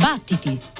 Battiti!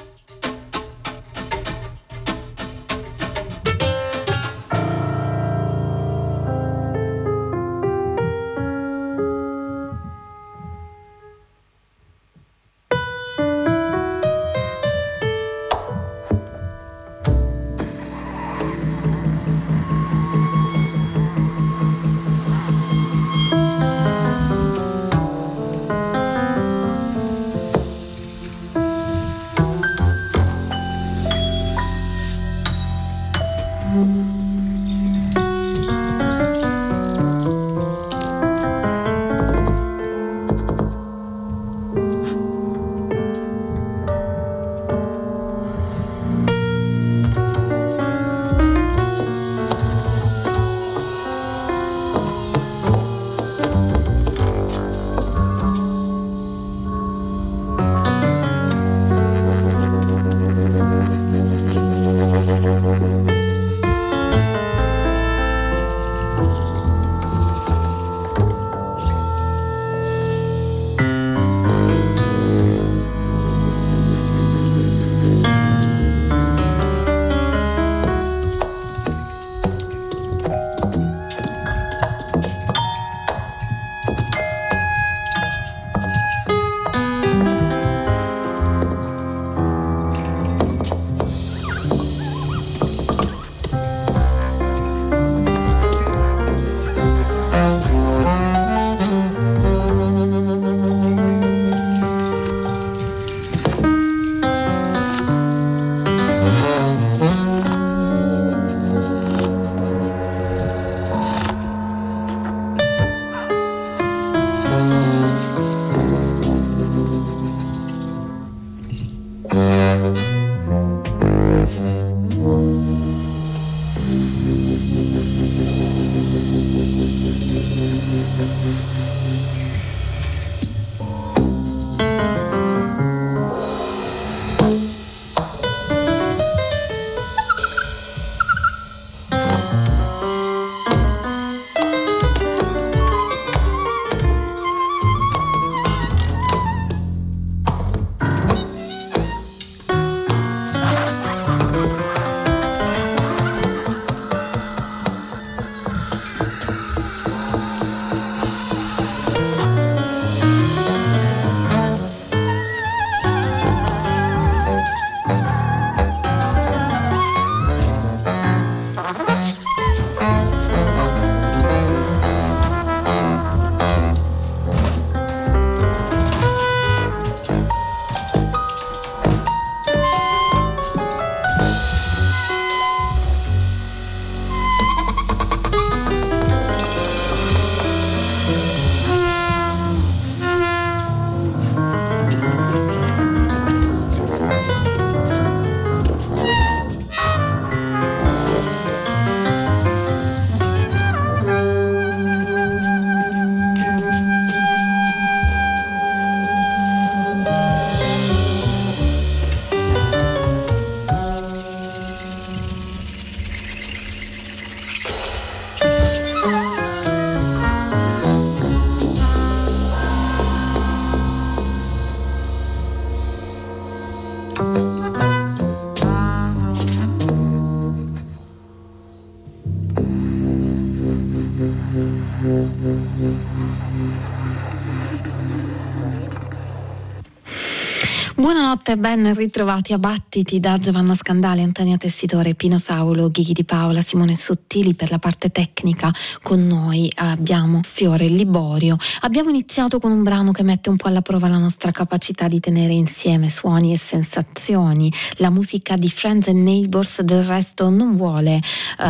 E ben ritrovati a Battiti da Giovanna Scandali, Antonia Tessitore, Pino Saulo, Ghighi di Paola, Simone Sottili per la parte tecnica. Con noi abbiamo Fiore Liborio. Abbiamo iniziato con un brano che mette un po' alla prova la nostra capacità di tenere insieme suoni e sensazioni. La musica di Friends and Neighbors del resto non vuole uh,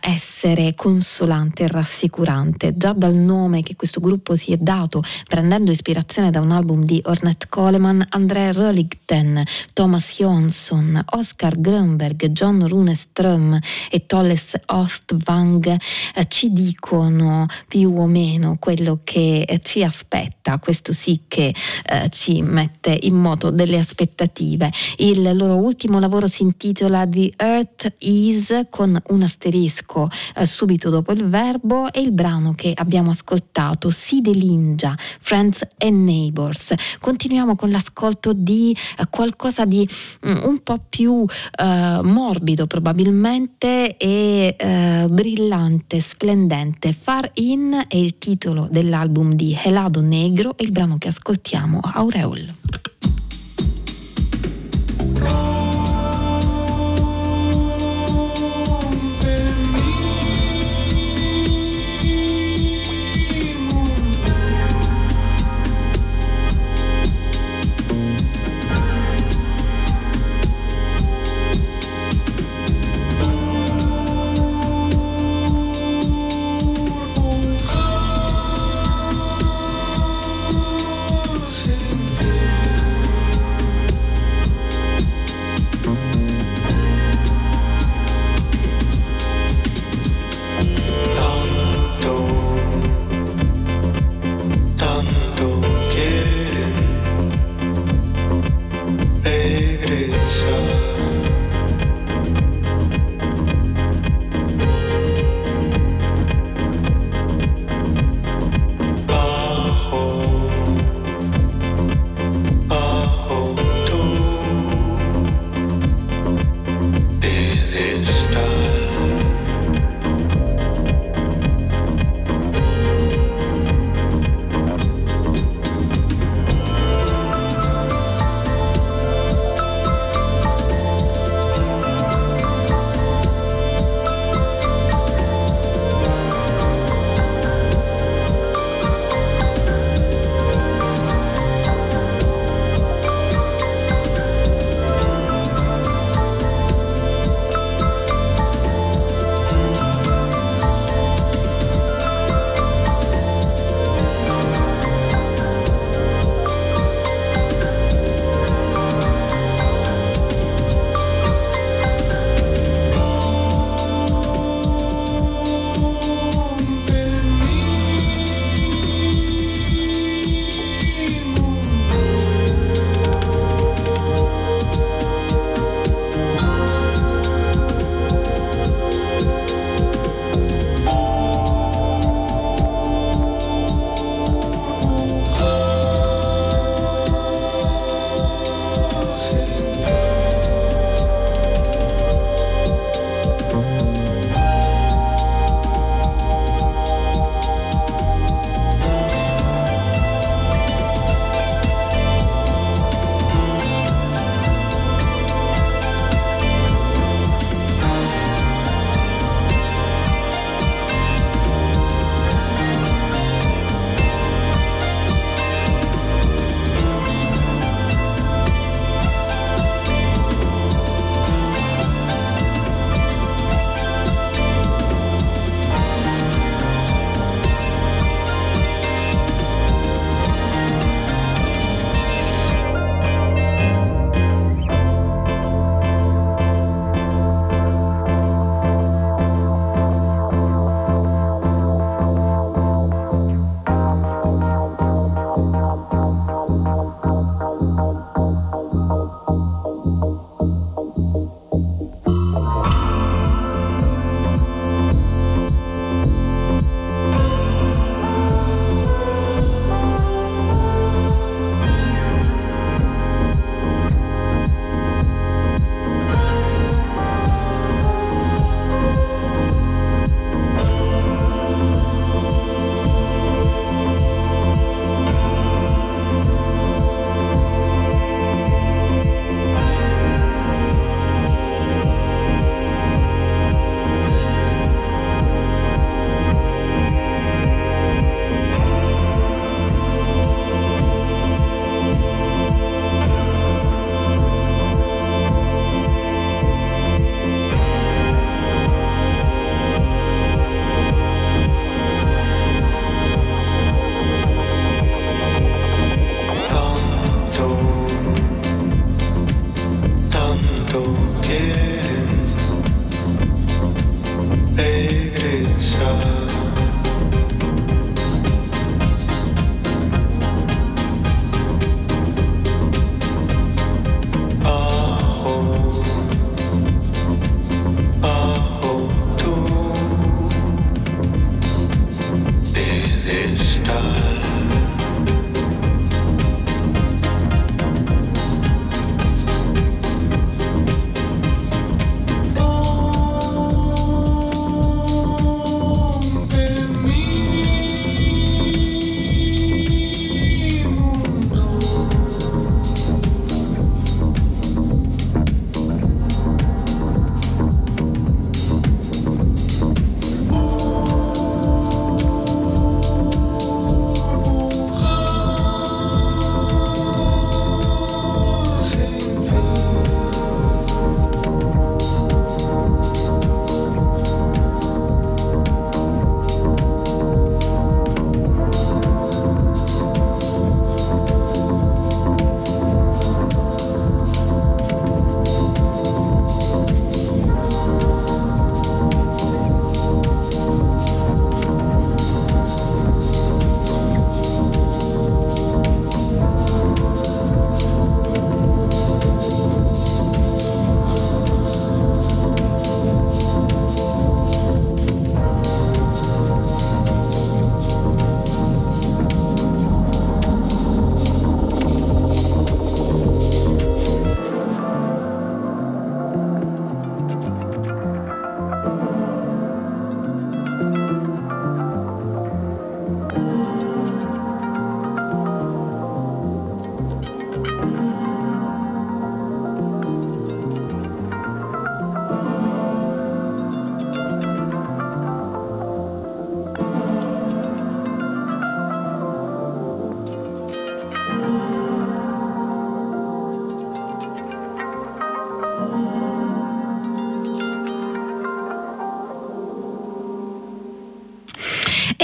essere consolante e rassicurante. Già dal nome che questo gruppo si è dato, prendendo ispirazione da un album di Ornette Coleman, Andrea Röll Ligten, Thomas Jonsson, Oscar Grönberg, John Runeström e Tolles Ostvang eh, ci dicono più o meno quello che eh, ci aspetta, questo sì che eh, ci mette in moto delle aspettative. Il loro ultimo lavoro si intitola The Earth Is con un asterisco eh, subito dopo il verbo e il brano che abbiamo ascoltato si delingia Friends and Neighbors. Continuiamo con l'ascolto di di eh, qualcosa di mm, un po' più eh, morbido probabilmente e eh, brillante, splendente. Far In è il titolo dell'album di Helado Negro e il brano che ascoltiamo, Aureol.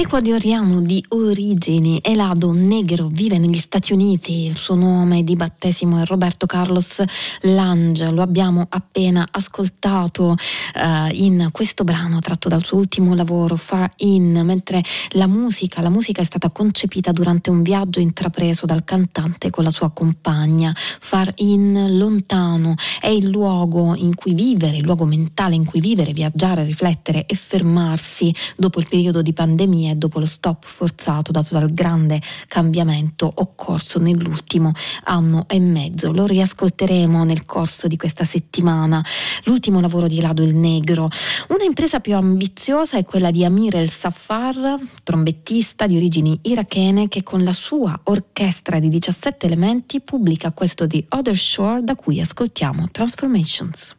Ecuadoriano di origini, Elado Negro vive negli Stati Uniti, il suo nome di battesimo è Roberto Carlos Lange, lo abbiamo appena ascoltato uh, in questo brano tratto dal suo ultimo lavoro Far In, mentre la musica, la musica è stata concepita durante un viaggio intrapreso dal cantante con la sua compagna. Far In lontano è il luogo in cui vivere, il luogo mentale in cui vivere, viaggiare, riflettere e fermarsi dopo il periodo di pandemia dopo lo stop forzato dato dal grande cambiamento occorso nell'ultimo anno e mezzo. Lo riascolteremo nel corso di questa settimana. L'ultimo lavoro di Lado il Negro. Una impresa più ambiziosa è quella di Amir El Safar, trombettista di origini irachene che con la sua orchestra di 17 elementi pubblica questo di Other Shore da cui ascoltiamo Transformations.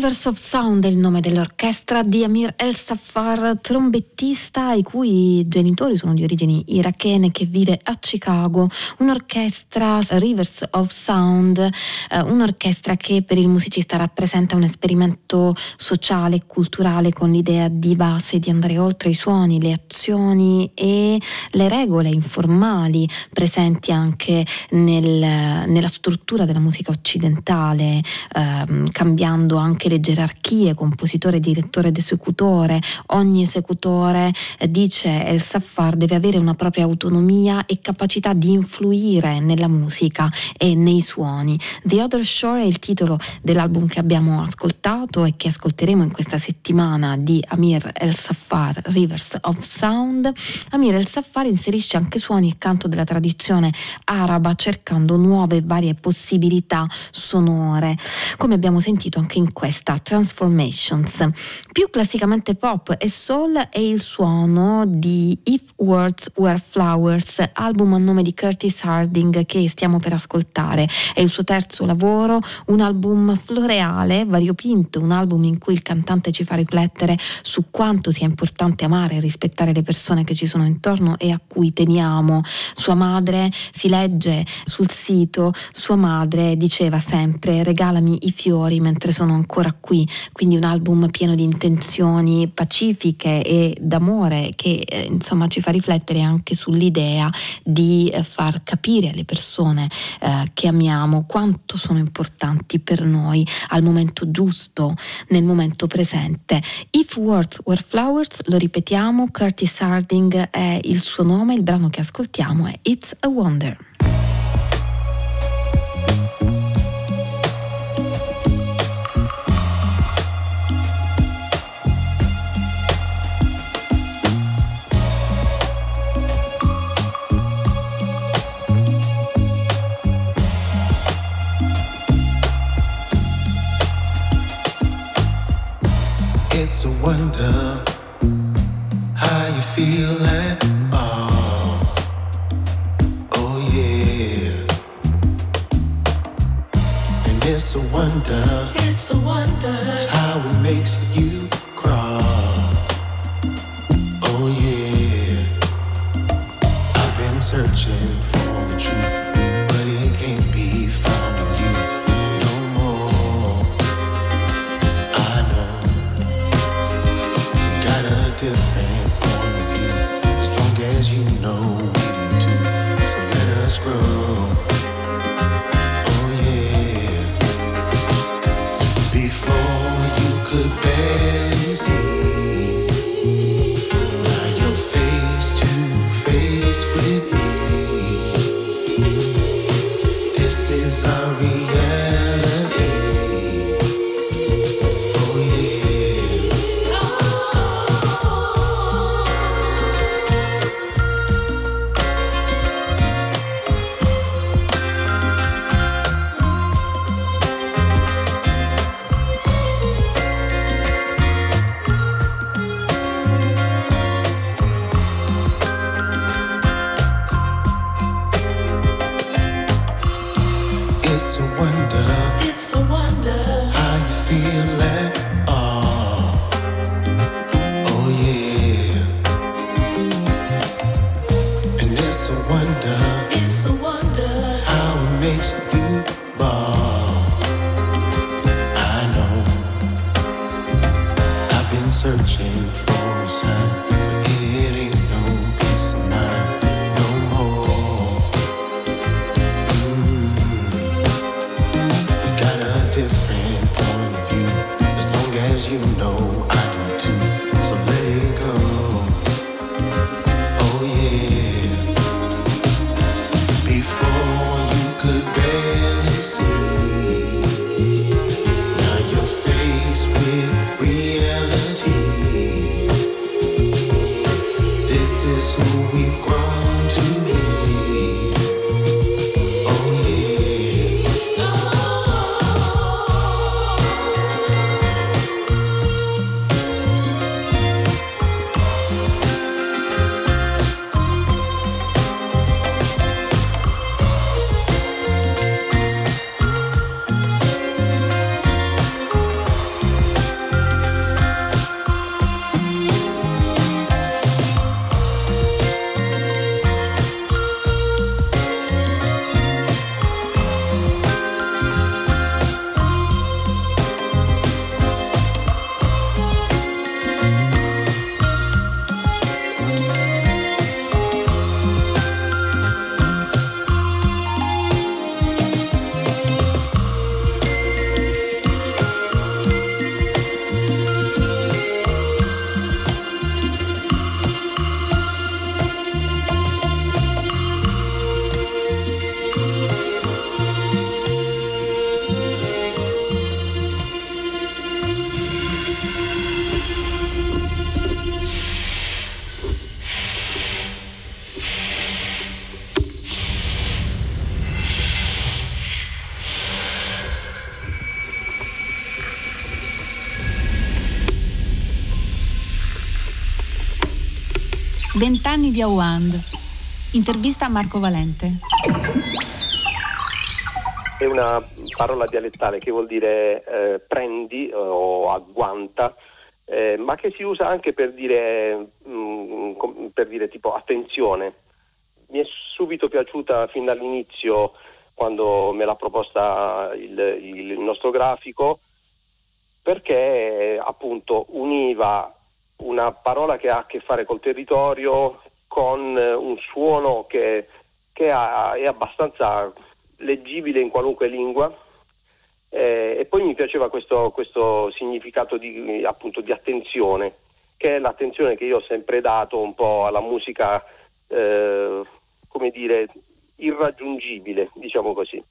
Rivers of Sound è il nome dell'orchestra di Amir El Safar, trombettista i cui genitori sono di origini irachene che vive a Chicago. Un'orchestra Rivers of Sound, eh, un'orchestra che per il musicista rappresenta un esperimento sociale e culturale con l'idea di base di andare oltre i suoni, le azioni e le regole informali presenti anche nel, nella struttura della musica occidentale, eh, cambiando anche le gerarchie, compositore, direttore ed esecutore. Ogni esecutore, eh, dice El Safar, deve avere una propria autonomia e capacità di influire nella musica e nei suoni. The Other Shore è il titolo dell'album che abbiamo ascoltato e che ascolteremo in questa settimana di Amir El Safar, Rivers of Sound. Amir El Safar inserisce anche suoni e canto della tradizione araba cercando nuove e varie possibilità sonore, come abbiamo sentito anche in questa questa Transformations. Più classicamente pop e soul è il suono di If Words Were Flowers, album a nome di Curtis Harding che stiamo per ascoltare. È il suo terzo lavoro, un album floreale, variopinto, un album in cui il cantante ci fa riflettere su quanto sia importante amare e rispettare le persone che ci sono intorno e a cui teniamo. Sua madre, si legge sul sito, sua madre diceva sempre regalami i fiori mentre sono ancora ancora qui, quindi un album pieno di intenzioni pacifiche e d'amore che eh, insomma ci fa riflettere anche sull'idea di eh, far capire alle persone eh, che amiamo quanto sono importanti per noi al momento giusto, nel momento presente. If Words Were Flowers, lo ripetiamo, Curtis Harding è il suo nome, il brano che ascoltiamo è It's a Wonder. It's a wonder how you feel at all. Oh yeah. And it's a wonder. It's a wonder how it makes you crawl. Oh yeah. I've been searching Vent'anni di Awand. Intervista a Marco Valente. È una parola dialettale che vuol dire eh, prendi o agguanta, eh, ma che si usa anche per dire, mh, mm, per dire tipo attenzione. Mi è subito piaciuta fin dall'inizio quando me l'ha proposta il, il nostro grafico perché appunto univa una parola che ha a che fare col territorio con eh, un suono che, che ha, è abbastanza leggibile in qualunque lingua. Eh, e poi mi piaceva questo, questo significato di, appunto, di, attenzione che è l'attenzione che io ho sempre dato un po' alla musica eh, come dire irraggiungibile diciamo così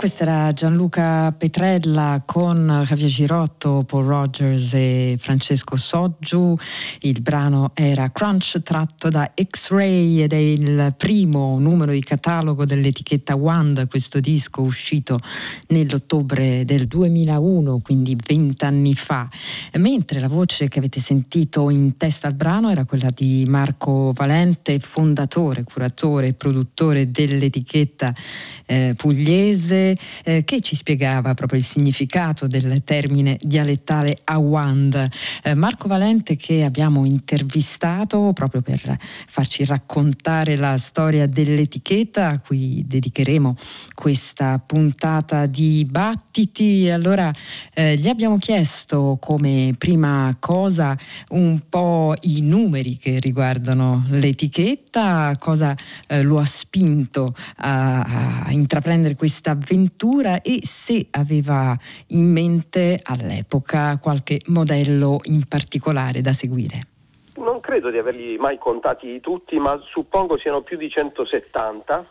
questo era Gianluca Petrella con Javier Girotto, Paul Rogers e Francesco Soggiu. Il brano era Crunch tratto da X-Ray ed è il primo numero di catalogo dell'etichetta Wand, questo disco uscito nell'ottobre del 2001, quindi vent'anni fa. Mentre la voce che avete sentito in testa al brano era quella di Marco Valente, fondatore, curatore e produttore dell'etichetta eh, pugliese, eh, che ci spiegava proprio il significato del termine dialettale Awand. Eh, Marco Valente che abbiamo intervistato proprio per farci raccontare la storia dell'etichetta a cui dedicheremo questa puntata di battiti. Allora eh, gli abbiamo chiesto come prima cosa un po' i numeri che riguardano l'etichetta, cosa eh, lo ha spinto a, a intraprendere questa avventura e se aveva in mente all'epoca qualche modello in particolare da seguire. Non credo di averli mai contati tutti, ma suppongo siano più di 170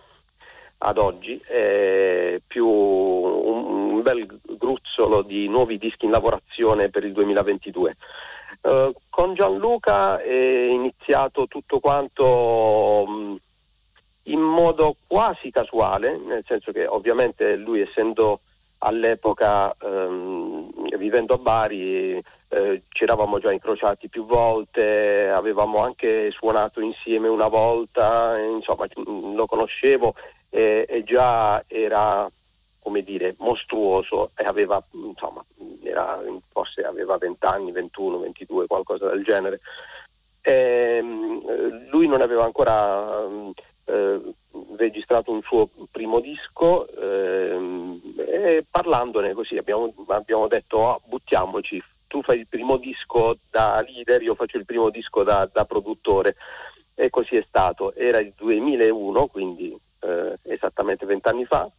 ad oggi, eh, più un, un, bel gruzzolo di nuovi dischi in lavorazione per il 2022. Eh, con Gianluca è iniziato tutto quanto mh, in modo quasi casuale, nel senso che ovviamente lui essendo all'epoca ehm, vivendo a Bari eh, ci eravamo già incrociati più volte, avevamo anche suonato insieme una volta, insomma lo conoscevo e, e già era come dire mostruoso e aveva insomma era, forse aveva 20 anni, 21, 22, qualcosa del genere. E, ehm, lui non aveva ancora eh, registrato un suo primo disco ehm, e parlandone così abbiamo, abbiamo detto oh, buttiamoci, tu fai il primo disco da leader, io faccio il primo disco da, da produttore e così è stato. Era il 2001, quindi eh, esattamente vent'anni fa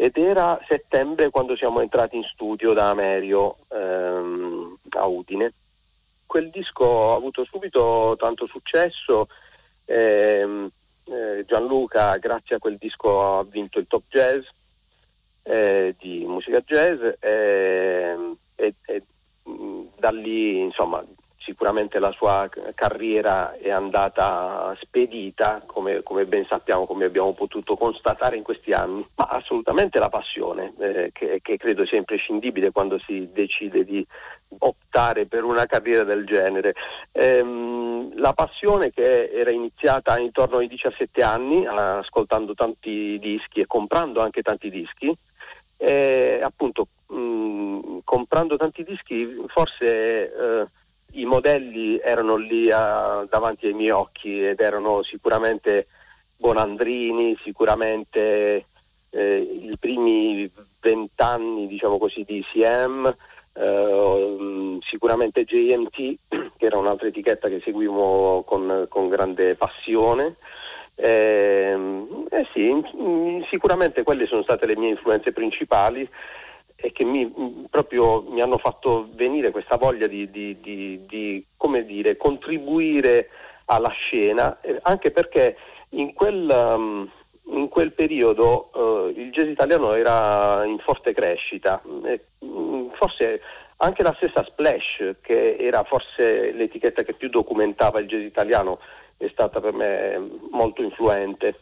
ed era settembre quando siamo entrati in studio da Amerio ehm, a Udine. Quel disco ha avuto subito tanto successo eh, eh, Gianluca, grazie a quel disco, ha vinto il Top Jazz eh, di musica jazz ehm, e, e da lì insomma sicuramente la sua carriera è andata spedita, come, come, ben sappiamo, come abbiamo potuto constatare in questi anni, ma assolutamente la passione, eh, che, che, credo sia imprescindibile quando si decide di optare per una carriera del genere. Ehm, la passione che era iniziata intorno ai 17 anni, ascoltando tanti dischi e comprando anche tanti dischi, e appunto mh, comprando tanti dischi forse eh, i modelli erano lì a, davanti ai miei occhi ed erano sicuramente Bonandrini, sicuramente eh, i primi vent'anni diciamo così di ICM, eh, sicuramente JMT che era un'altra etichetta che seguivo con, con grande passione. Eh, eh sì, sicuramente quelle sono state le mie influenze principali e che mi, proprio mi hanno fatto venire questa voglia di, di, di, di come dire, contribuire alla scena, eh, anche perché in quel, um, in quel periodo uh, il jazz italiano era in forte crescita, um, forse anche la stessa Splash, che era forse l'etichetta che più documentava il jazz italiano, è stata per me molto influente.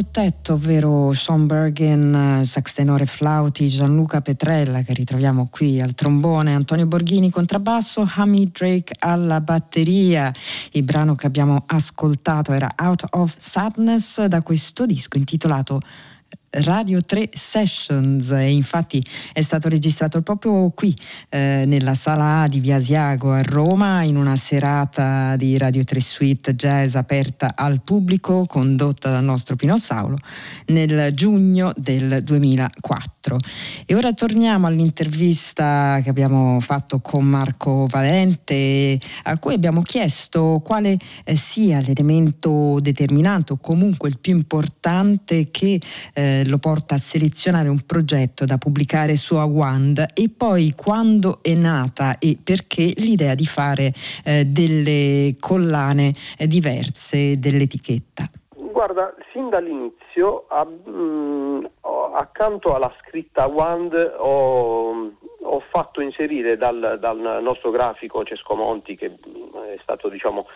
Domino Quartet, ovvero Sean Bergen, sax tenore flauti, Gianluca Petrella che ritroviamo qui al trombone, Antonio Borghini contrabbasso, Hamid Drake alla batteria. Il brano che abbiamo ascoltato era Out of Sadness da questo disco intitolato Radio 3 Sessions e infatti è stato registrato proprio qui eh, nella sala A di Via Asiago a Roma in una serata di Radio 3 Suite Jazz aperta al pubblico condotta dal nostro Pino Saulo nel giugno del 2004. E ora torniamo all'intervista che abbiamo fatto con Marco Valente a cui abbiamo chiesto quale eh, sia l'elemento determinante o comunque il più importante che eh, lo porta a selezionare un progetto da pubblicare su Awand e poi quando è nata e perché l'idea di fare eh, delle collane eh, diverse dell'etichetta. Guarda, sin dall'inizio, a, mh, mm, accanto alla scritta Wand, ho, ho fatto inserire dal, dal, nostro grafico Cesco Monti, che è stato diciamo,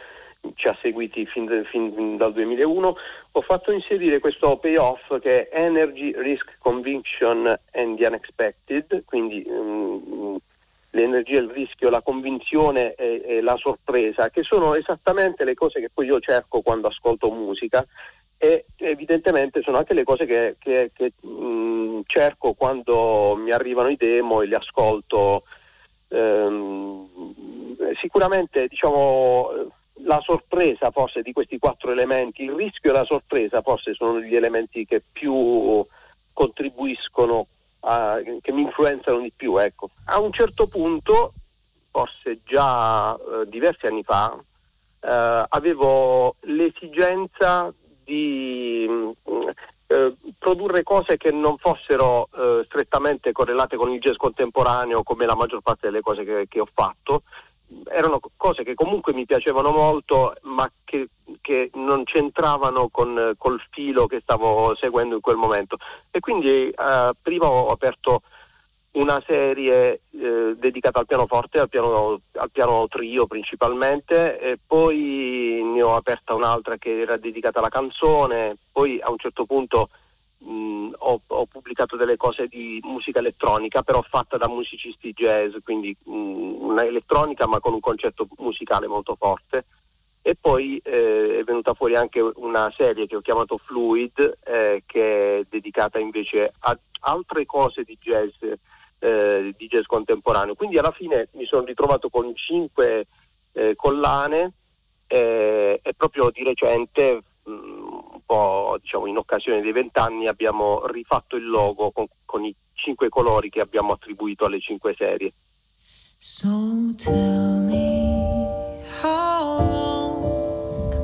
ci ha seguiti fin, fin, dal 2001, ho fatto inserire questo payoff che è Energy, Risk, Conviction and the Unexpected, quindi um, l'energia, il rischio, la convinzione e, e, la sorpresa, che sono esattamente le cose che poi io cerco quando ascolto musica e evidentemente sono anche le cose che, che, che um, cerco quando mi arrivano i demo e li ascolto. Um, sicuramente diciamo la sorpresa forse di questi quattro elementi, il rischio e la sorpresa forse sono gli elementi che più contribuiscono, a, che mi influenzano di più. Ecco. A un certo punto, forse già eh, diversi anni fa, eh, avevo l'esigenza di mm, eh, produrre cose che non fossero eh, strettamente correlate con il jazz contemporaneo come la maggior parte delle cose che, che ho fatto, erano cose che comunque mi piacevano molto, ma che, che non c'entravano con, col filo che stavo seguendo in quel momento. E quindi eh, prima ho aperto una serie eh, dedicata al pianoforte, al piano, al piano trio principalmente, e poi ne ho aperta un'altra che era dedicata alla canzone, poi a un certo punto mh, ho, ho, pubblicato delle cose di musica elettronica, però fatta da musicisti jazz, quindi mh, una elettronica ma con un concetto musicale molto forte. E poi eh, è venuta fuori anche una serie che ho chiamato Fluid, eh, che è dedicata invece a altre cose di jazz, eh, di jazz contemporaneo. Quindi alla fine mi sono ritrovato con cinque eh, collane eh, e proprio di recente mh, po' diciamo, in occasione dei vent'anni abbiamo rifatto il logo con, con, i cinque colori che abbiamo attribuito alle cinque serie. So tell me how long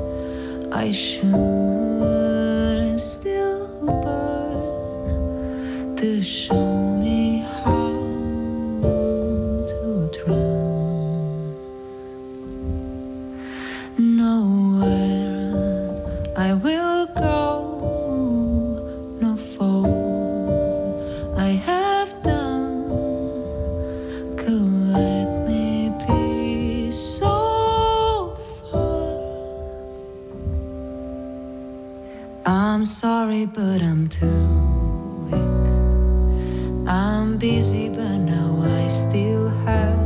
I should still burn to show but I'm too weak. I'm busy, but now I still have.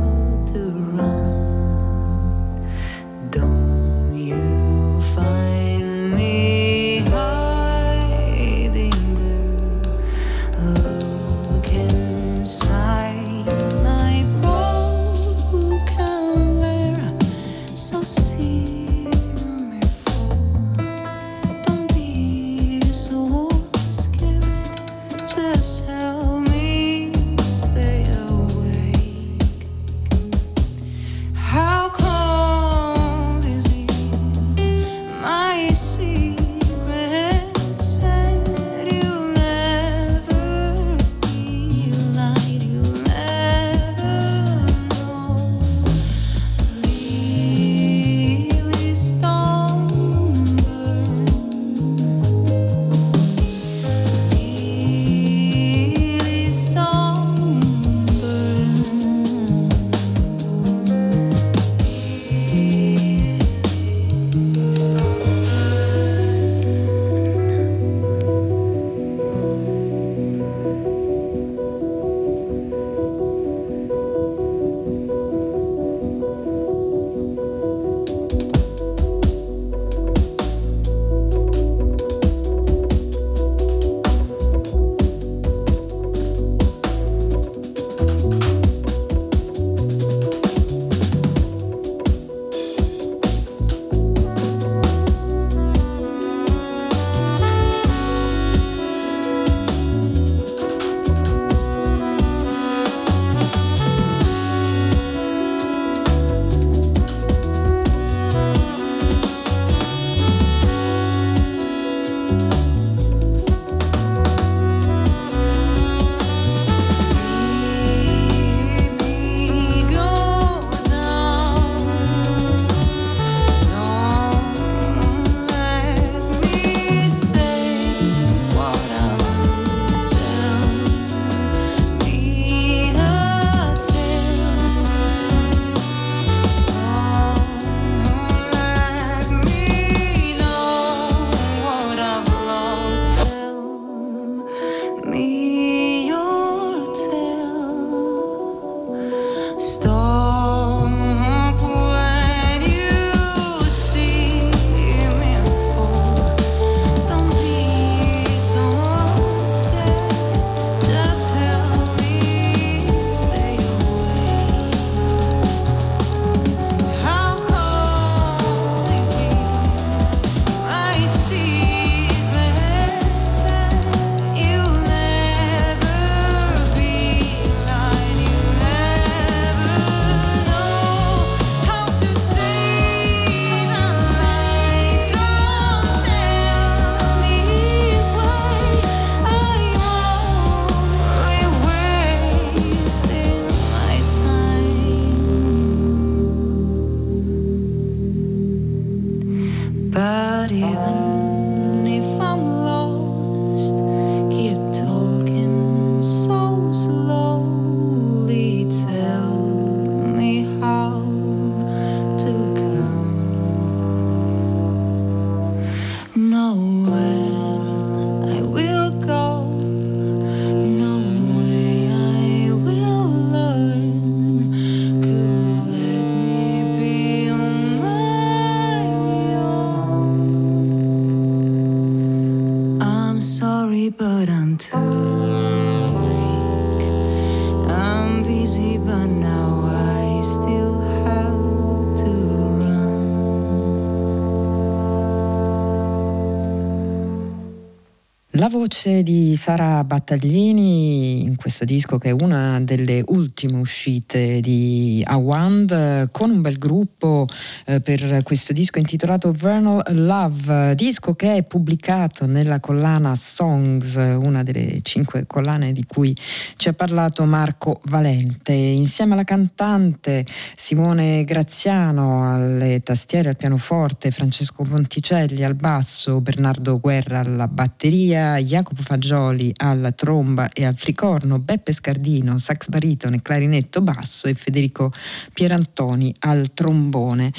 Voce di Sara Battaglini in questo disco che è una delle ultime uscite di Awand con un bel gruppo eh, per questo disco intitolato Vernal Love, disco che è pubblicato nella collana Songs, una delle cinque collane di cui ci ha parlato Marco Valente. Insieme alla cantante Simone Graziano alle tastiere, al pianoforte, Francesco Ponticelli al basso, Bernardo Guerra alla batteria, Jacopo Fagioli al tromba e al flicorno, Beppe Scardino, sax baritone, clarinetto basso e Federico Pierantoni al trombone.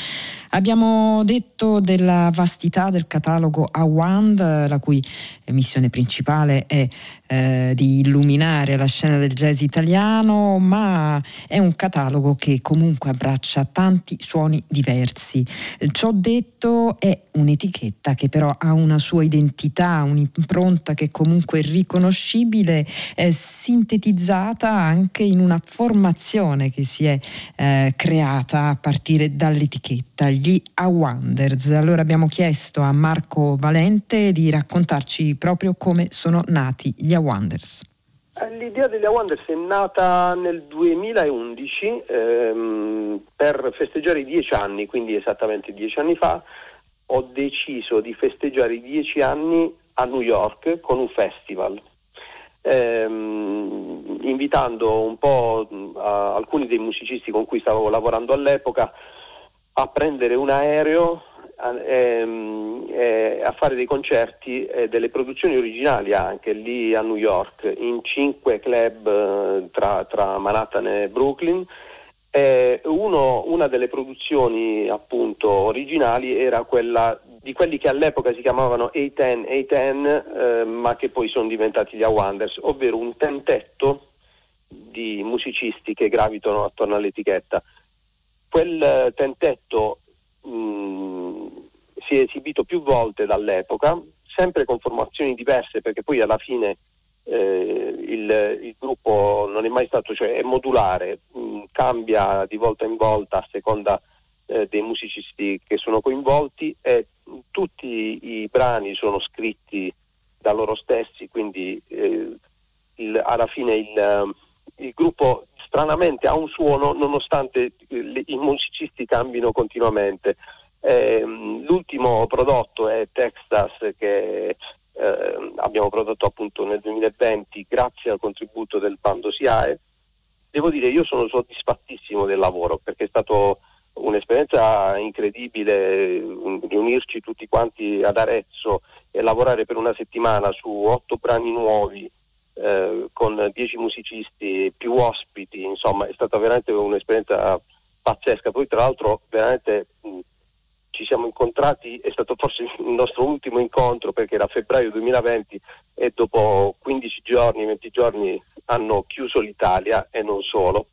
Abbiamo detto della vastità del catalogo Awand, la cui missione principale è eh, di illuminare la scena del jazz italiano, ma è un catalogo che comunque abbraccia tanti suoni diversi. Ciò detto è un'etichetta che però ha una sua identità, un'impronta che comunque riconoscibile, è sintetizzata anche in una formazione che si è eh, creata a partire dall'etichetta, gli Awanders. Allora abbiamo chiesto a Marco Valente di raccontarci proprio come sono nati gli Awanders. Eh, l'idea degli Awanders è nata nel 2011 ehm, per festeggiare i dieci anni, quindi esattamente dieci anni fa ho deciso di festeggiare i dieci anni a New York con un festival, ehm, invitando un po' alcuni dei musicisti con cui stavo lavorando all'epoca a prendere un aereo ehm, eh, a fare dei concerti e delle produzioni originali anche lì a New York, in cinque club eh, tra, tra, Manhattan e Brooklyn. Uno, una delle produzioni appunto originali era quella di quelli che all'epoca si chiamavano A10, A10 eh, ma che poi sono diventati gli Awanders, ovvero un tentetto di musicisti che gravitano attorno all'etichetta. Quel tentetto mh, mm, si è esibito più volte dall'epoca, sempre con formazioni diverse, perché poi alla fine eh, il, il, gruppo non è mai stato, cioè è modulare, mh, mm, cambia di volta in volta a seconda eh, dei musicisti che sono coinvolti e tutti i brani sono scritti da loro stessi, quindi eh, il, alla fine il, il, gruppo stranamente ha un suono nonostante le, i musicisti cambino continuamente. Eh, l'ultimo prodotto è Texas che eh, abbiamo prodotto appunto nel 2020 grazie al contributo del bando SIAE. Devo dire io sono soddisfattissimo del lavoro perché è stato un'esperienza incredibile riunirci tutti quanti ad Arezzo e lavorare per una settimana su otto brani nuovi eh, con dieci musicisti più ospiti, insomma è stata veramente un'esperienza pazzesca. Poi tra l'altro veramente mh, ci siamo incontrati, è stato forse il nostro ultimo incontro perché era febbraio 2020 e dopo 15 giorni, 20 giorni hanno chiuso l'Italia e non solo.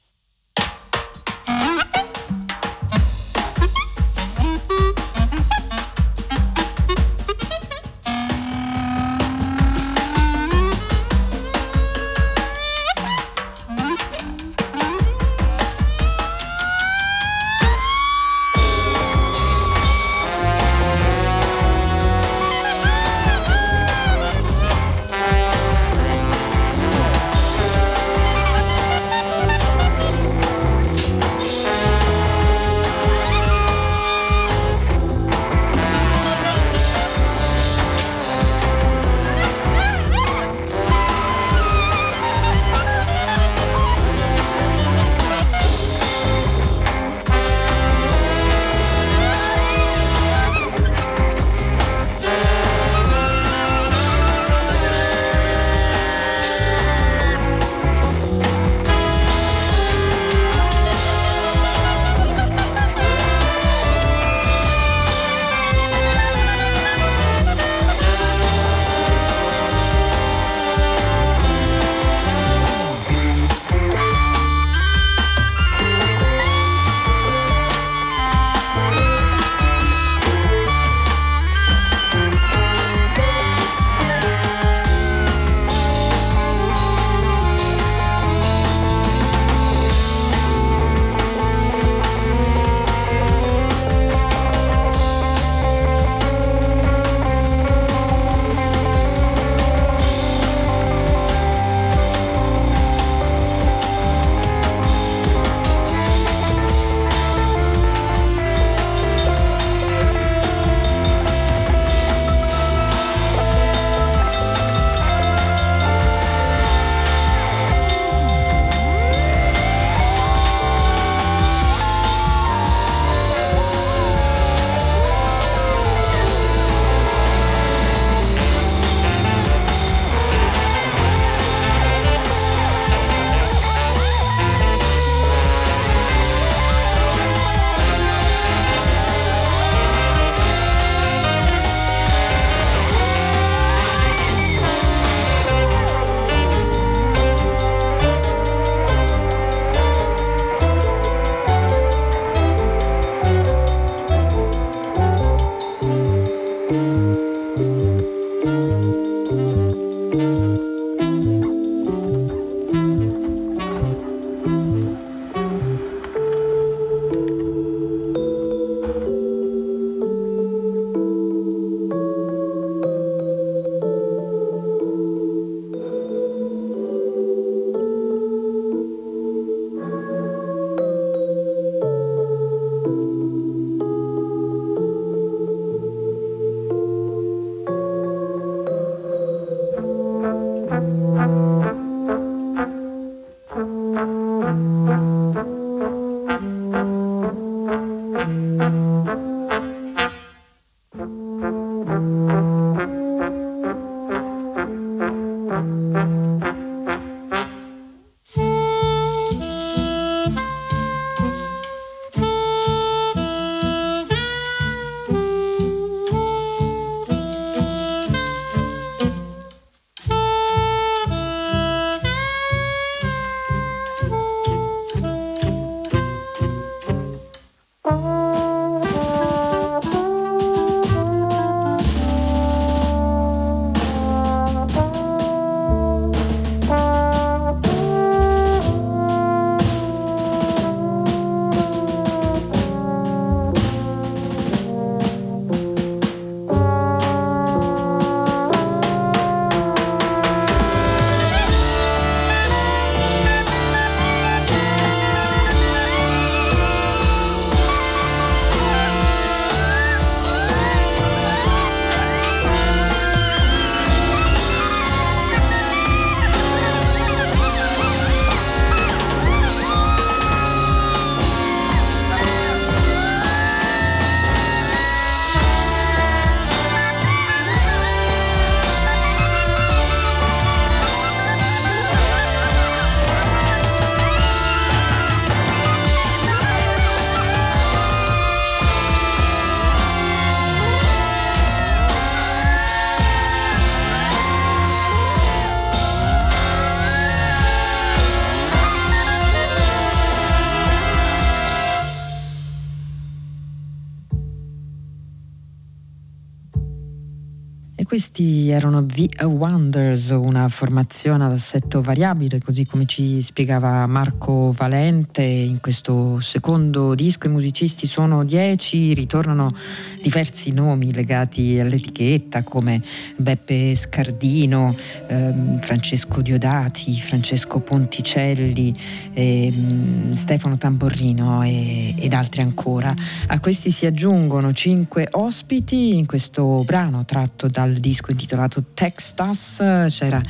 Erano The Wonders, una formazione ad assetto variabile, così come ci spiegava Marco Valente. In questo secondo disco i musicisti sono dieci, ritornano diversi nomi legati all'etichetta come Beppe Scardino, ehm, Francesco Diodati, Francesco Ponticelli, ehm, Stefano Tamborrino e, ed altri ancora. A questi si aggiungono cinque ospiti in questo brano tratto dal disco intitolato Textas. C'era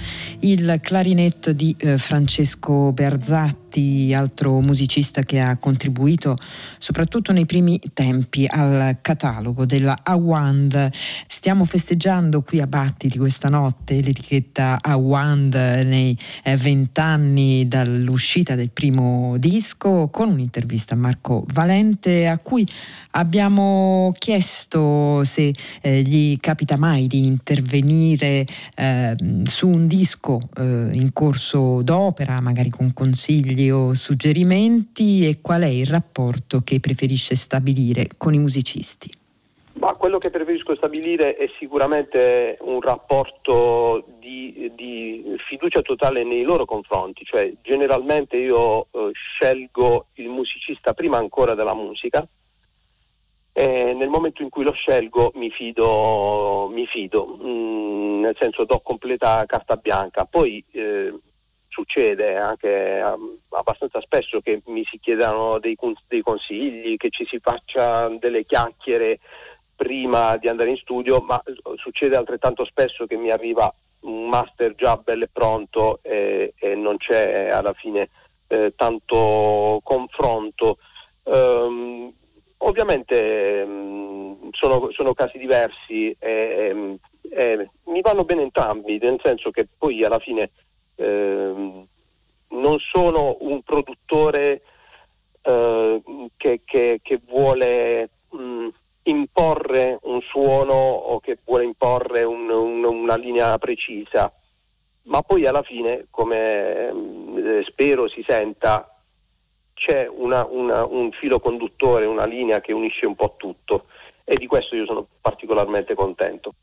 il clarinetto di eh, Francesco Berzatti Moretti, altro musicista che ha contribuito soprattutto nei primi tempi al catalogo della Awand. Stiamo festeggiando qui a Battiti questa notte l'etichetta Awand nei eh, vent'anni dall'uscita del primo disco con un'intervista a Marco Valente a cui abbiamo chiesto se eh, gli capita mai di intervenire eh, su un disco eh, in corso d'opera, magari con consigli o suggerimenti e qual è il rapporto che preferisce stabilire con i musicisti? Ma quello che preferisco stabilire è sicuramente un rapporto di, di fiducia totale nei loro confronti, cioè generalmente io eh, scelgo il musicista prima ancora della musica e nel momento in cui lo scelgo mi fido, mi fido mm, nel senso do completa carta bianca. Poi eh, succede anche um, abbastanza spesso che mi si chiedano dei, dei, consigli, che ci si faccia delle chiacchiere prima di andare in studio, ma succede altrettanto spesso che mi arriva un master già bello e pronto e, e non c'è alla fine eh, tanto confronto. Um, ovviamente um, sono, sono, casi diversi e, e mi vanno bene entrambi, nel senso che poi alla fine non sono un produttore eh, che, che, che, vuole mh, imporre un suono o che vuole imporre un, un, una linea precisa, ma poi alla fine, come eh, spero si senta, c'è una, una, un filo conduttore, una linea che unisce un po' tutto e di questo io sono particolarmente contento.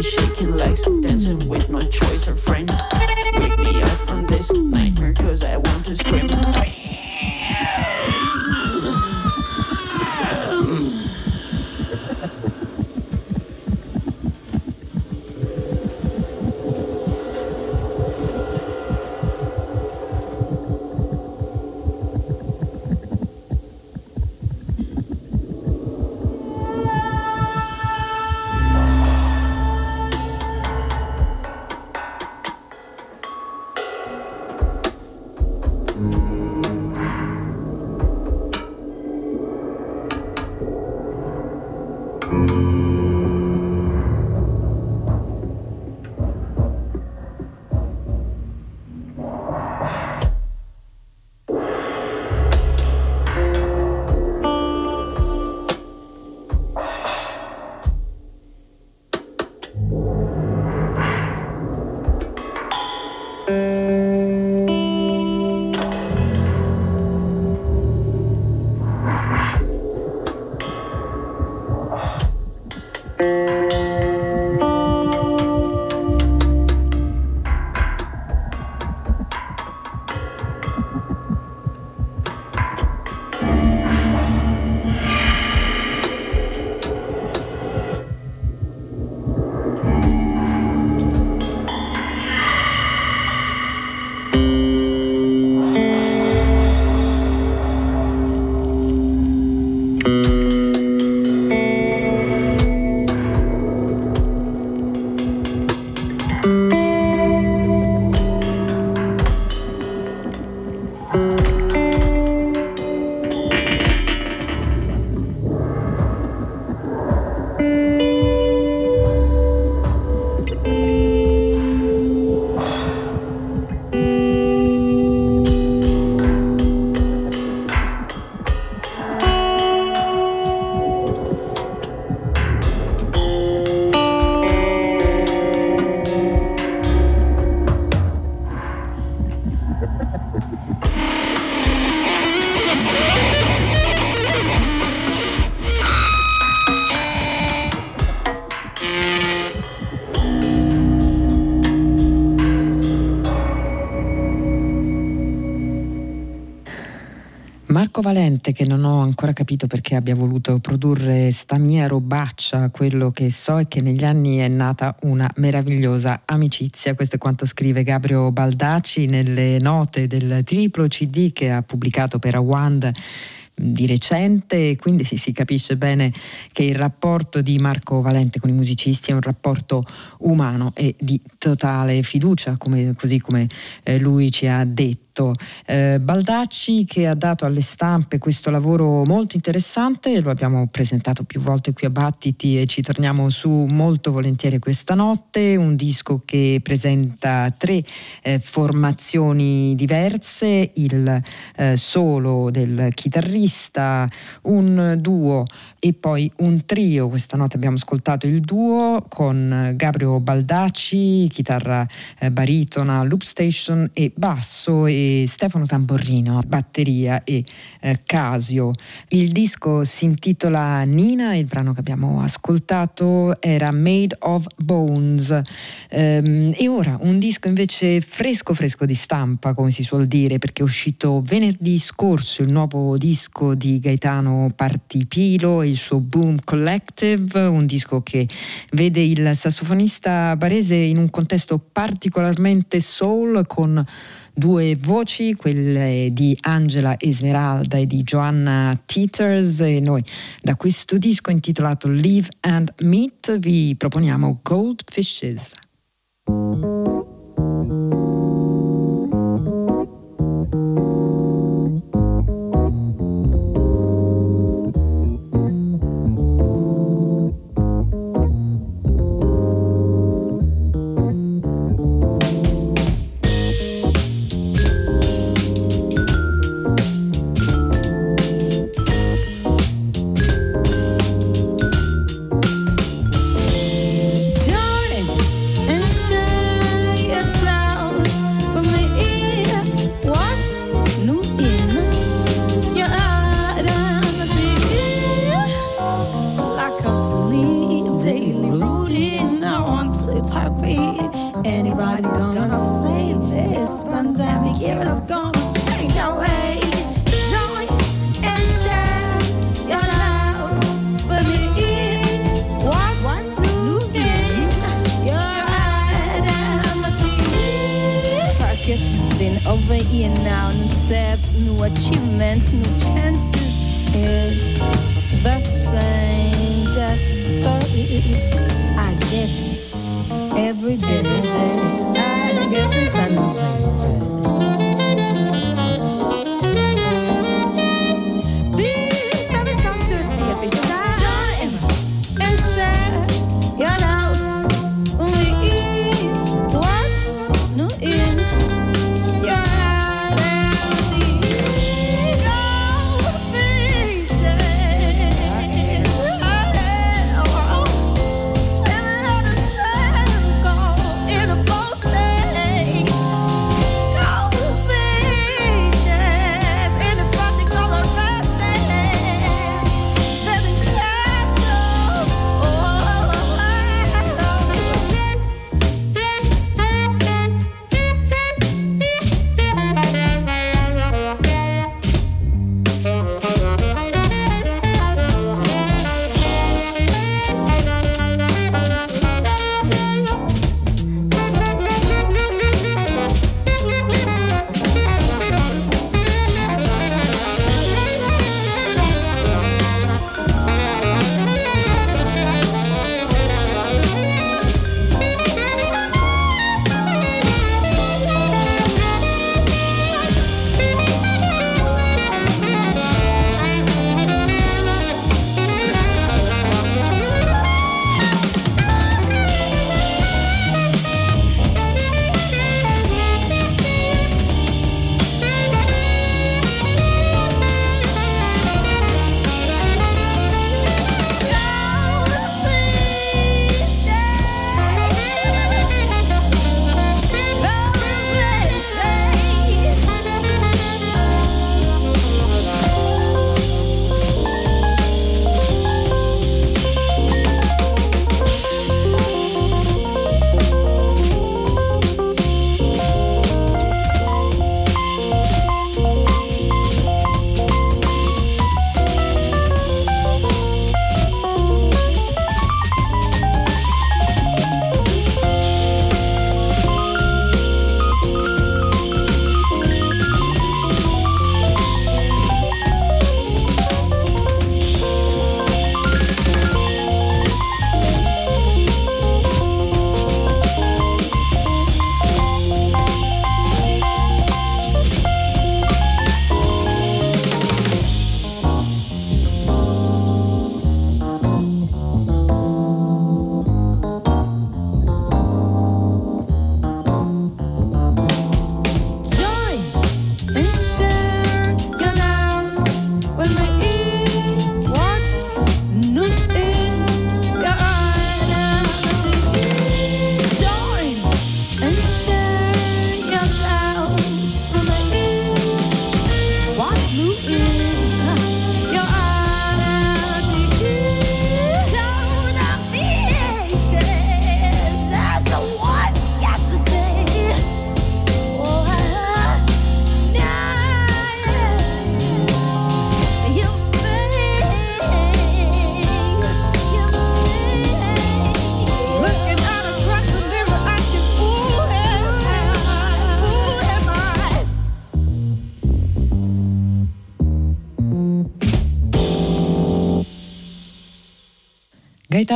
and shaking legs, dancing with no choice of friends. Wake me up from this nightmare, cause I want to scream. Marco Valente, che non ho ancora capito perché abbia voluto produrre sta mia robaccia, quello che so è che negli anni è nata una meravigliosa amicizia. Questo è quanto scrive Gabriel Baldacci nelle note del triplo CD che ha pubblicato per Awand di recente, quindi si, si, capisce bene che il rapporto di Marco Valente con i musicisti è un rapporto umano e di totale fiducia, come, così come eh, lui ci ha detto. Eh, Baldacci che ha dato alle stampe questo lavoro molto interessante, lo abbiamo presentato più volte qui a Battiti e ci torniamo su molto volentieri questa notte, un disco che presenta tre eh, formazioni diverse, il eh, solo del chitarrista, solista, un duo e poi un trio. Questa notte abbiamo ascoltato il duo con Gabriel Baldacci, chitarra eh, baritona, loop station e basso e Stefano Tamborrino, batteria e eh, Casio. Il disco si intitola Nina, il brano che abbiamo ascoltato era Made of Bones. Ehm, e ora un disco invece fresco fresco di stampa, come si suol dire, perché è uscito venerdì scorso il nuovo disco disco di Gaetano Partipilo il suo Boom Collective, un disco che vede il sassofonista barese in un contesto particolarmente soul con due voci, quelle di Angela Esmeralda e di Joanna Teeters e noi da questo disco intitolato Live and Meet vi proponiamo Goldfishes.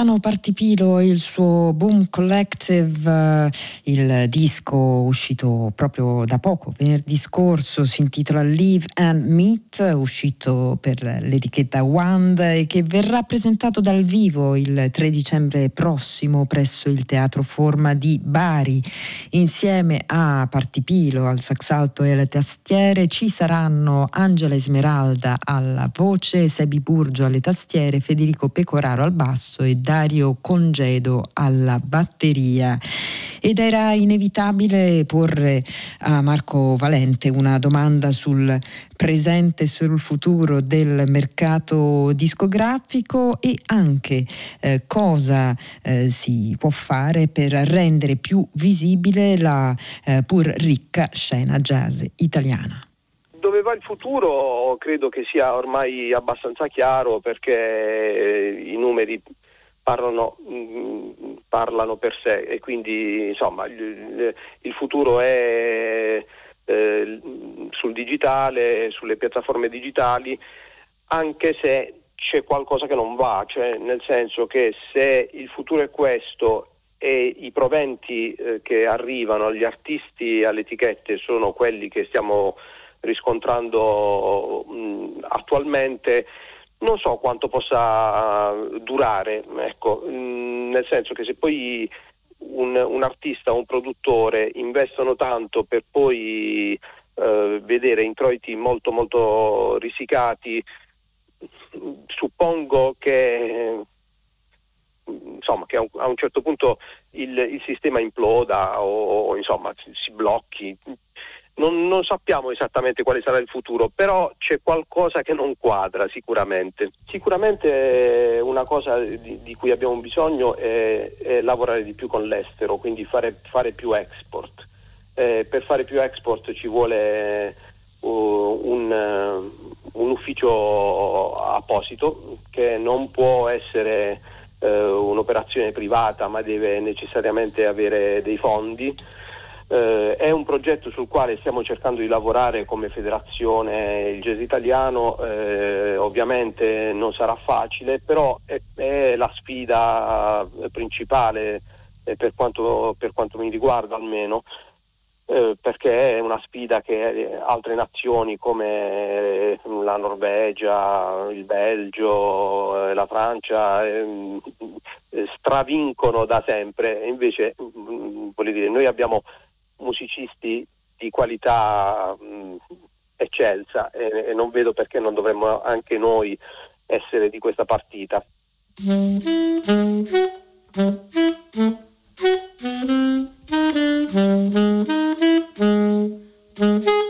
Gaetano Partipilo e il suo Boom Collective, eh, il disco uscito proprio da poco, venerdì scorso, si intitola Live and Meet, uscito per l'etichetta Wand e che verrà presentato dal vivo il 3 dicembre prossimo presso il Teatro Forma di Bari. Insieme a Partipilo al sax alto e alle tastiere ci saranno Angela Esmeralda alla voce, Sebi Burgio alle tastiere, Federico Pecoraro al basso e Dario Congedo alla batteria. Ed era inevitabile porre a Marco Valente una domanda sul presente e sul futuro del mercato discografico e anche eh, cosa eh, si può fare per rendere più visibile la eh, pur ricca scena jazz italiana dove va il futuro credo che sia ormai abbastanza chiaro perché i numeri parlano, mm, parlano per sé. E quindi insomma il, il futuro è eh, sul digitale, sulle piattaforme digitali, anche se c'è qualcosa che non va, cioè nel senso che se il futuro è questo e i proventi eh, che arrivano agli artisti e alle etichette sono quelli che stiamo riscontrando mh, mm, attualmente, non so quanto possa durare, ecco, mm, nel senso che se poi un, un artista o un produttore investono tanto per poi eh, vedere introiti molto molto risicati, suppongo che insomma, che a un, certo punto il, il sistema imploda o, o insomma, si blocchi non, non, sappiamo esattamente quale sarà il futuro, però c'è qualcosa che non quadra sicuramente. Sicuramente una cosa di, di cui abbiamo bisogno è, è, lavorare di più con l'estero, quindi fare, fare più export. Eh, per fare più export ci vuole uh, un, uh, un, ufficio apposito che non può essere uh, un'operazione privata ma deve necessariamente avere dei fondi. Eh, è un progetto sul quale stiamo cercando di lavorare come federazione il jazz italiano, eh, ovviamente non sarà facile, però è, è la sfida principale eh, per, quanto, per, quanto, mi riguarda almeno. Eh, perché è una sfida che altre nazioni come la Norvegia, il Belgio, eh, la Francia ehm, stravincono da sempre, invece mm, dire, noi abbiamo musicisti di qualità mh, eccelsa e, e non vedo perché non dovremmo anche noi essere di questa partita. Thank you.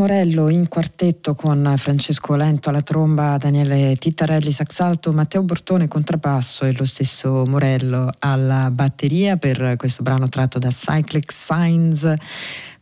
Morello in quartetto con Francesco Lento alla tromba, Daniele Tittarelli sax alto, Matteo Bortone contrabbasso e lo stesso Morello alla batteria per questo brano tratto da Cyclic Signs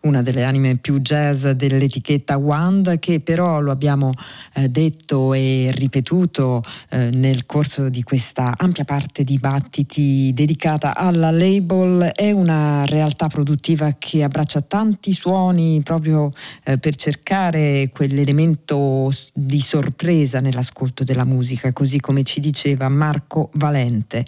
una delle anime più jazz dell'etichetta Wand, che però lo abbiamo eh, detto e ripetuto eh, nel corso di questa ampia parte di battiti dedicata alla label, è una realtà produttiva che abbraccia tanti suoni proprio eh, per cercare quell'elemento di sorpresa nell'ascolto della musica, così come ci diceva Marco Valente.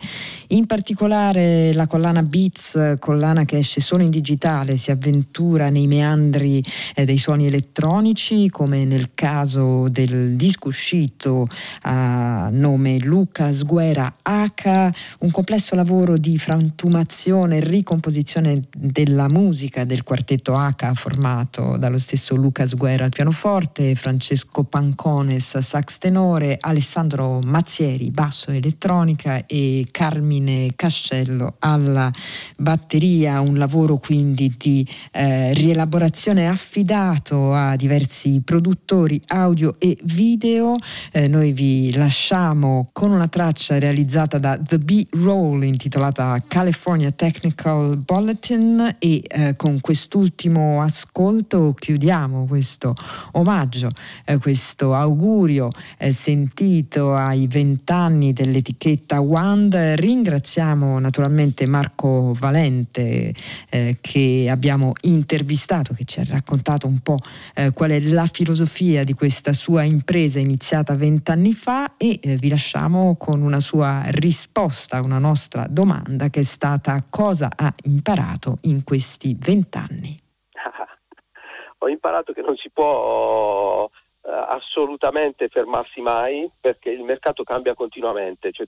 In particolare la collana Beats, collana che esce solo in digitale, si avventura nei meandri eh, dei suoni elettronici, come nel caso del disco uscito a nome Lucas Guerra H, un complesso lavoro di frantumazione e ricomposizione della musica del quartetto H formato dallo stesso Lucas Guerra al pianoforte, Francesco Pancones sax tenore, Alessandro Mazzieri basso elettronica e Carmine Cascello alla batteria, un lavoro quindi di eh, rielaborazione affidato a diversi produttori audio e video. Eh, noi vi lasciamo con una traccia realizzata da The B-Roll intitolata California Technical Bulletin e eh, con quest'ultimo ascolto chiudiamo questo omaggio, eh, questo augurio eh, sentito ai vent'anni dell'etichetta Wand. Ringraziamo naturalmente Marco Valente eh, che abbiamo intervistato intervistato che ci ha raccontato un po' eh, qual è la filosofia di questa sua impresa iniziata vent'anni fa e eh, vi lasciamo con una sua risposta a una nostra domanda che è stata cosa ha imparato in questi vent'anni. Ho imparato che non si può uh, assolutamente fermarsi mai perché il mercato cambia continuamente. Cioè,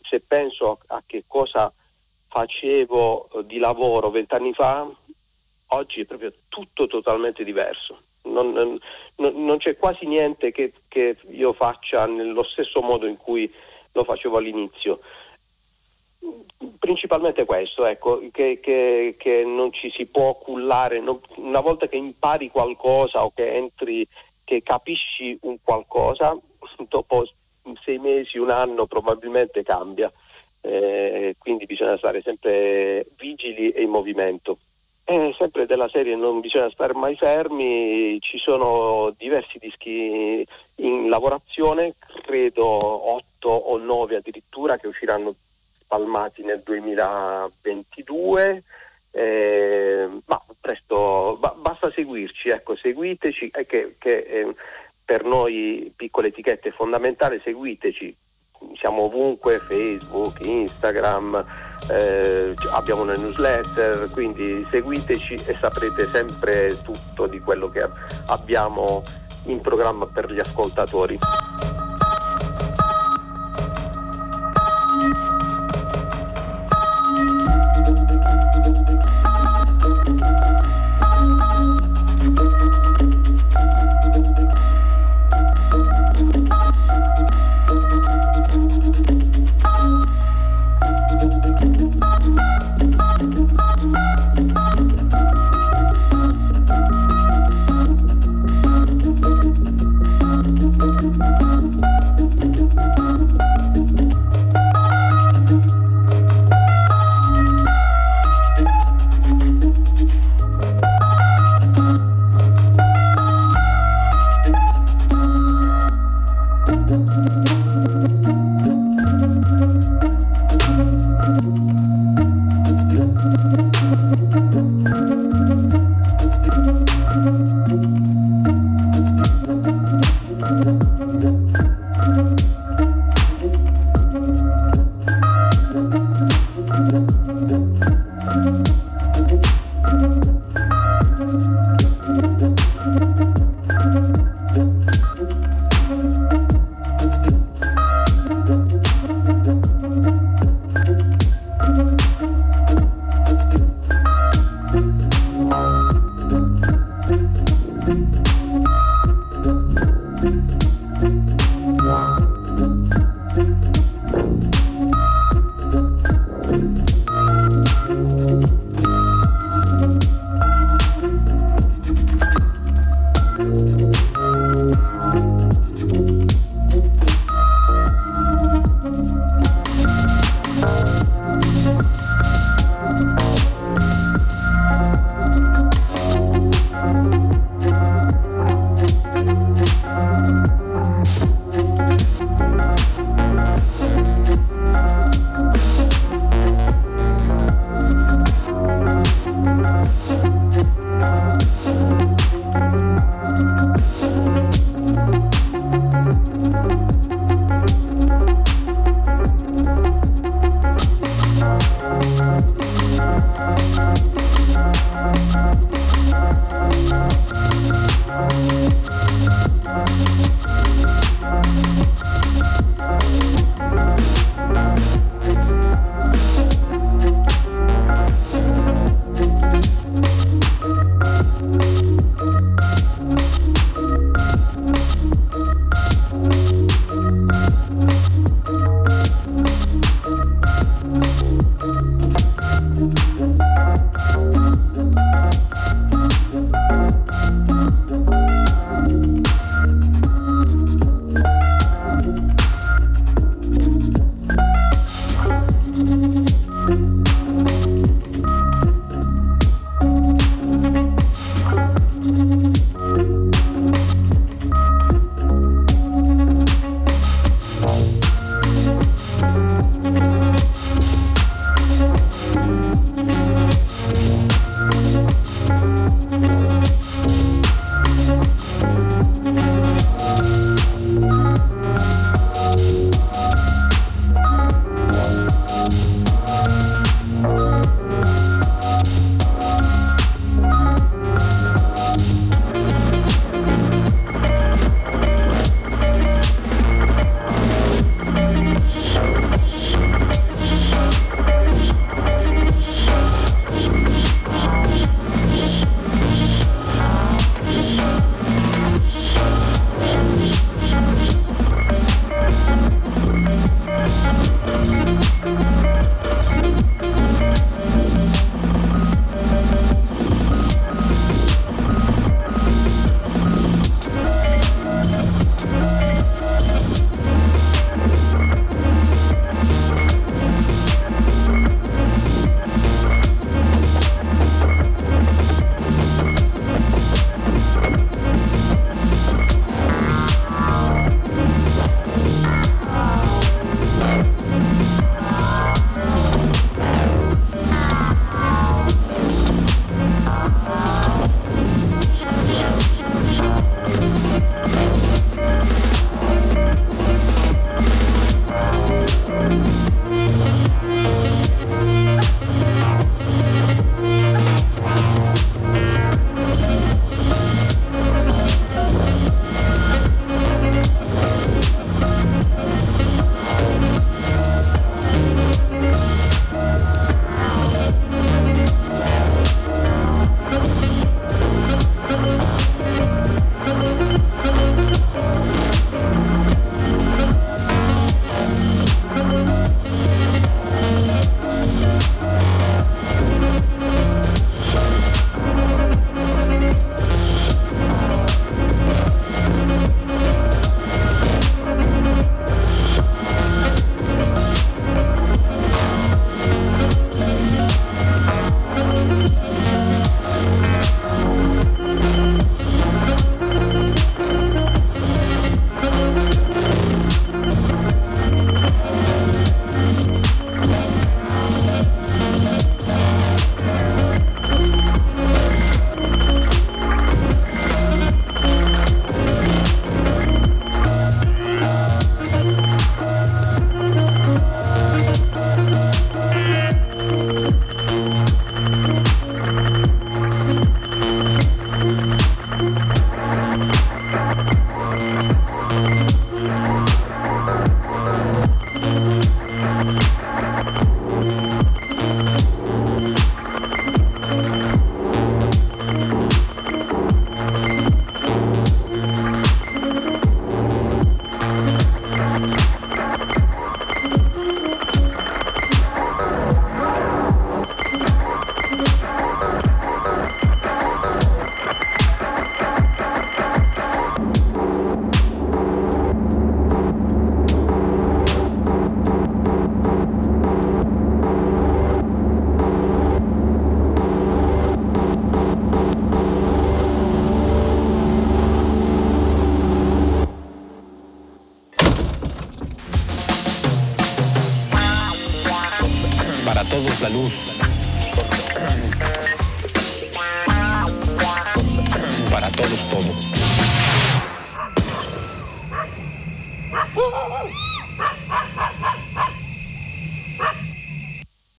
se penso a che cosa facevo eh, di lavoro vent'anni fa, oggi è proprio tutto totalmente diverso. Non, non, non c'è quasi niente che, che, io faccia nello stesso modo in cui lo facevo all'inizio. Principalmente questo, ecco, che, che, che non ci si può cullare, non, una volta che impari qualcosa o che entri, che capisci un qualcosa, dopo sei mesi, un anno probabilmente cambia. Eh, quindi bisogna stare sempre vigili e in movimento. Eh, sempre della serie non bisogna stare mai fermi, ci sono diversi dischi in lavorazione, credo 8 o 9 addirittura che usciranno spalmati nel 2022. Eh, ma presto ba- basta seguirci, ecco, seguiteci, eh, che, che eh, per noi piccole etichette è fondamentale, seguiteci, siamo ovunque, Facebook, Instagram eh, abbiamo una newsletter, quindi seguiteci e saprete sempre tutto di quello che abbiamo in programma per gli ascoltatori.